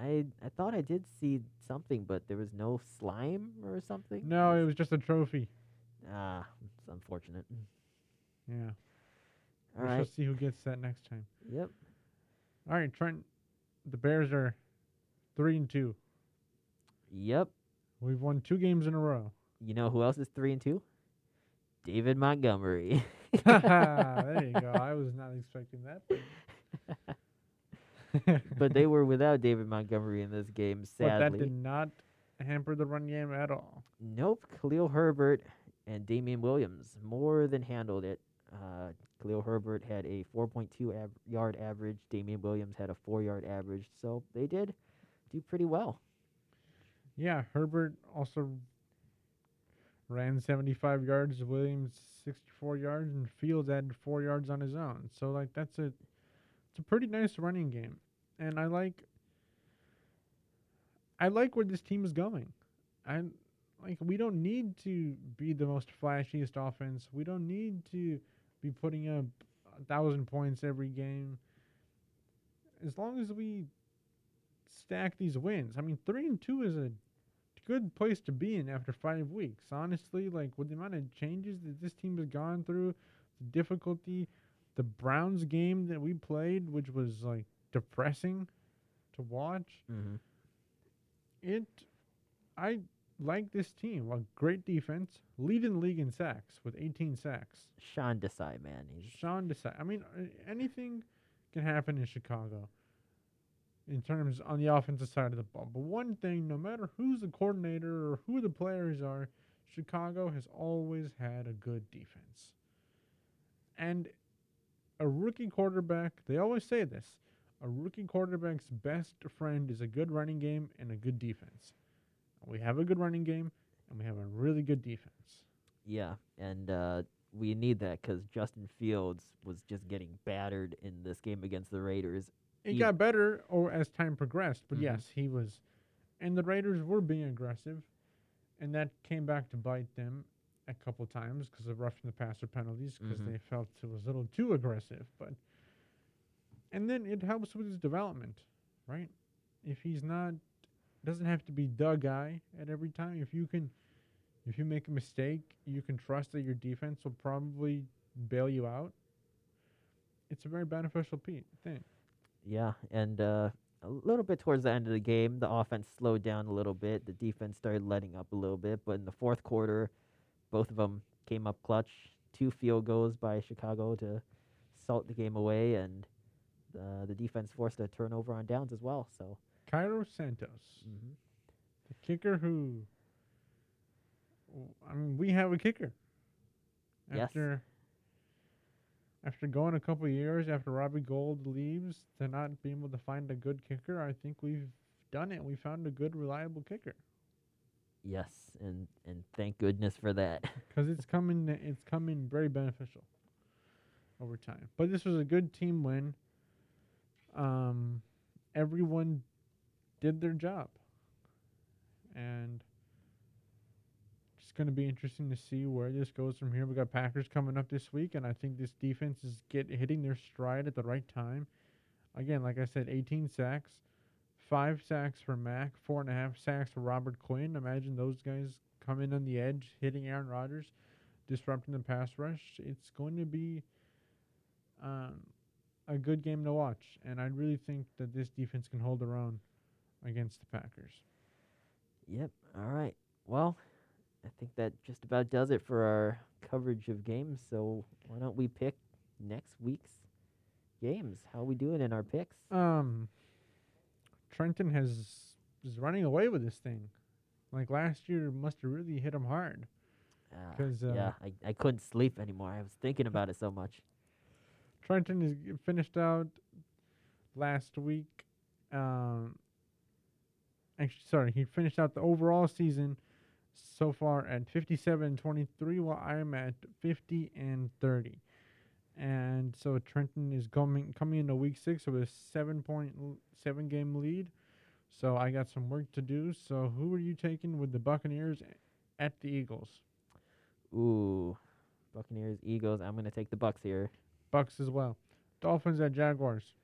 Speaker 1: I I thought I did see something, but there was no slime or something.
Speaker 3: No, it was just a trophy.
Speaker 1: Ah, it's unfortunate.
Speaker 3: Yeah.
Speaker 1: All
Speaker 3: we
Speaker 1: right.
Speaker 3: shall see who gets that next time.
Speaker 1: Yep.
Speaker 3: All right, Trent. The Bears are three and two.
Speaker 1: Yep.
Speaker 3: We've won two games in a row.
Speaker 1: You know who else is three and two? David Montgomery.
Speaker 3: there you go. I was not expecting that. But,
Speaker 1: they were without David Montgomery in this game, sadly.
Speaker 3: But that did not hamper the run game at all.
Speaker 1: Nope. Khalil Herbert and Damien Williams more than handled it. Uh, Khalil Herbert had a 4.2 av- yard average. Damien Williams had a four yard average. So they did do pretty well.
Speaker 3: Yeah, Herbert also ran 75 yards, Williams 64 yards, and Fields added four yards on his own. So like that's a it's a pretty nice running game, and I like I like where this team is going. I like we don't need to be the most flashiest offense. We don't need to be putting up a thousand points every game. As long as we stack these wins, I mean, three and two is a good place to be in after five weeks. Honestly, like with the amount of changes that this team has gone through, the difficulty, the Browns game that we played, which was like depressing to watch.
Speaker 1: Mm-hmm.
Speaker 3: It, I like this team. A great defense, leading the league in sacks with 18 sacks.
Speaker 1: Sean Desai, man. He's
Speaker 3: Sean Desai. I mean, uh, anything can happen in Chicago in terms on the offensive side of the ball. But one thing, no matter who's the coordinator or who the players are, Chicago has always had a good defense. And a rookie quarterback, they always say this a rookie quarterback's best friend is a good running game and a good defense. We have a good running game and we have a really good defense.
Speaker 1: Yeah, and uh, we need that because Justin Fields was just getting battered in this game against the Raiders.
Speaker 3: It
Speaker 1: Ye-
Speaker 3: got better or as time progressed, but
Speaker 1: Mhm.
Speaker 3: yes, he was, and the Raiders were being aggressive, and that came back to bite them a couple times because of roughing the passer penalties because
Speaker 1: Mhm.
Speaker 3: they felt it was a little too aggressive. But and then it helps with his development, right? If he's not, doesn't have to be the guy at every time. If you can, if you make a mistake, you can trust that your defense will probably bail you out. It's a very beneficial pe- thing.
Speaker 1: Yeah, and uh, a little bit towards the end of the game, the offense slowed down a little bit. The defense started letting up a little bit, but in the fourth quarter, both of them came up clutch. Two field goals by Chicago to salt the game away, and uh, the defense forced a turnover on downs as well. So,
Speaker 3: Cairo Santos,
Speaker 1: mhm.
Speaker 3: the kicker who, I mean, we have a kicker.
Speaker 1: Yes.
Speaker 3: After after going a couple years after Robbie Gould leaves to not be able to find a good kicker, I think we've done it. We found a good, reliable kicker
Speaker 1: yes, and and thank goodness for that.
Speaker 3: because it's coming. It's coming very beneficial over time. But this was a good team win. Um, everyone did their job, and it's going to be interesting to see where this goes from here. We got Packers coming up this week, and I think this defense is get hitting their stride at the right time. Again, like I said, 18 sacks, five sacks for Mack, four and a half sacks for Robert Quinn. Imagine those guys coming on the edge, hitting Aaron Rodgers, disrupting the pass rush. It's going to be um, a good game to watch, and I really think that this defense can hold their own against the Packers.
Speaker 1: Yep. All right. Well, I think that just about does it for our coverage of games. So why don't we pick next week's games? How are we doing in our picks?
Speaker 3: Um, Trenton has is running away with this thing. Like last year, must have really hit him hard. 'cause, uh,
Speaker 1: yeah, I, I couldn't sleep anymore. I was thinking about it so much.
Speaker 3: Trenton is g- finished out last week. Um, actually, sorry, he finished out the overall season so far at 57 and 23, while I'm at 50 and 30. And so Trenton is coming coming into week six with a seven point seven game lead. So I got some work to do. So who are you taking with the Buccaneers at the Eagles?
Speaker 1: Ooh, Buccaneers, Eagles. I'm gonna take the Bucks here.
Speaker 3: Bucks as well. Dolphins at Jaguars.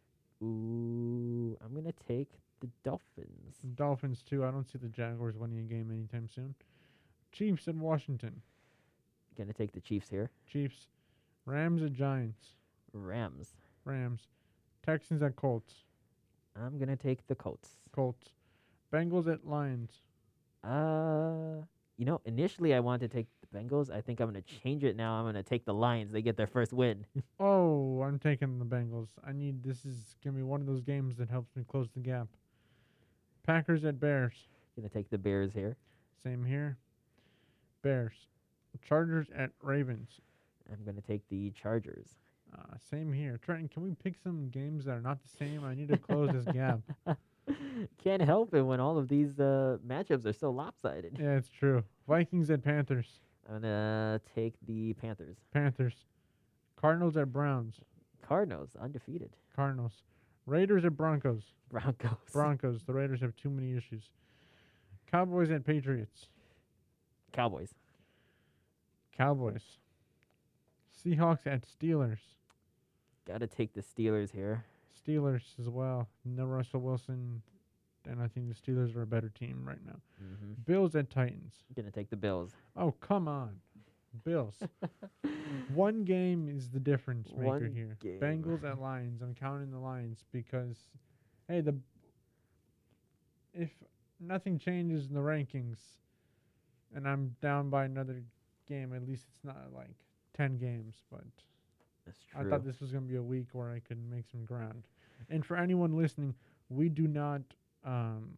Speaker 1: Ooh, I'm gonna take the Dolphins.
Speaker 3: Dolphins too. I don't see the Jaguars winning a game anytime soon. Chiefs in Washington.
Speaker 1: Gonna take the Chiefs here.
Speaker 3: Chiefs. Rams at Giants.
Speaker 1: Rams.
Speaker 3: Rams. Texans at Colts.
Speaker 1: I'm gonna take the Colts.
Speaker 3: Colts. Bengals at Lions.
Speaker 1: Uh, you know, initially I wanted to take the Bengals. I think I'm gonna change it now. I'm gonna take the Lions. They get their first win.
Speaker 3: Oh, I'm taking the Bengals. I need this is gonna be one of those games that helps me close the gap. Packers at Bears.
Speaker 1: gonna take the Bears here.
Speaker 3: Same here. Bears. Chargers at Ravens.
Speaker 1: I'm gonna take the Chargers.
Speaker 3: Uh, same here. Trenton, can we pick some games that are not the same? I need to close this gap.
Speaker 1: Can't help it when all of these uh, matchups are so lopsided.
Speaker 3: Yeah, it's true. Vikings at Panthers.
Speaker 1: I'm gonna take the Panthers.
Speaker 3: Panthers. Cardinals at Browns.
Speaker 1: Cardinals undefeated.
Speaker 3: Cardinals. Raiders at Broncos.
Speaker 1: Broncos.
Speaker 3: Broncos. The Raiders have too many issues. Cowboys at Patriots.
Speaker 1: Cowboys.
Speaker 3: Cowboys. Seahawks at Steelers.
Speaker 1: Gotta take the Steelers here.
Speaker 3: Steelers as well. No Russell Wilson. And I think the Steelers are a better team right now.
Speaker 1: hmm
Speaker 3: Bills at Titans.
Speaker 1: Gonna take the Bills.
Speaker 3: Oh, come on. Bills. One game is the difference maker
Speaker 1: One
Speaker 3: here.
Speaker 1: game.
Speaker 3: Bengals at Lions. I'm counting the Lions because, hey, the if nothing changes in the rankings, and I'm down by another game, at least it's not like ten games. But
Speaker 1: That's
Speaker 3: I thought this was gonna be a week where I could make some ground. And for anyone listening, we do not um,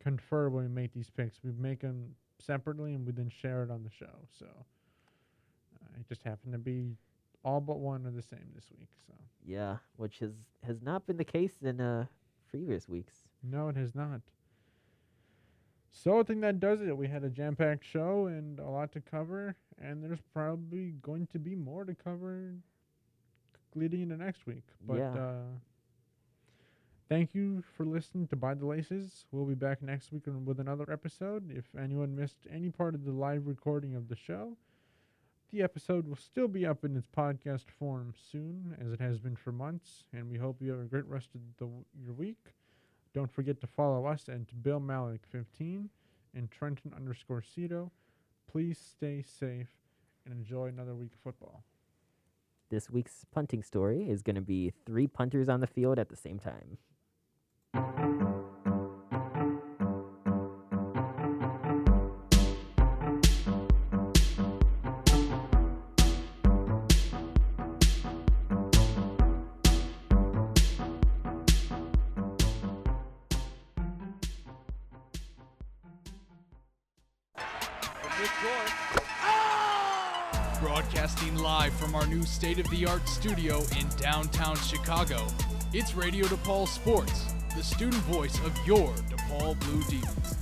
Speaker 3: confer when we make these picks. We make them separately and we then share it on the show. So uh, it just happened to be all but one are the same this week. So
Speaker 1: yeah, which has has not been the case in uh previous weeks.
Speaker 3: no, it has not. So I think that does it. We had a jam-packed show and a lot to cover, and there's probably going to be more to cover leading into next week. But
Speaker 1: Yeah.
Speaker 3: uh, thank you for listening to Buy the Laces. We'll be back next week with another episode. If anyone missed any part of the live recording of the show, the episode will still be up in its podcast form soon, as it has been for months. And we hope you have a great rest of the, your week. Don't forget to follow us at Bill Malik 15 and Trenton underscore Cito. Please stay safe and enjoy another week of football.
Speaker 1: This week's punting story is gonna be three punters on the field at the same time.
Speaker 2: New state of the art studio in downtown Chicago, it's Radio DePaul Sports, the student voice of your DePaul Blue Demons.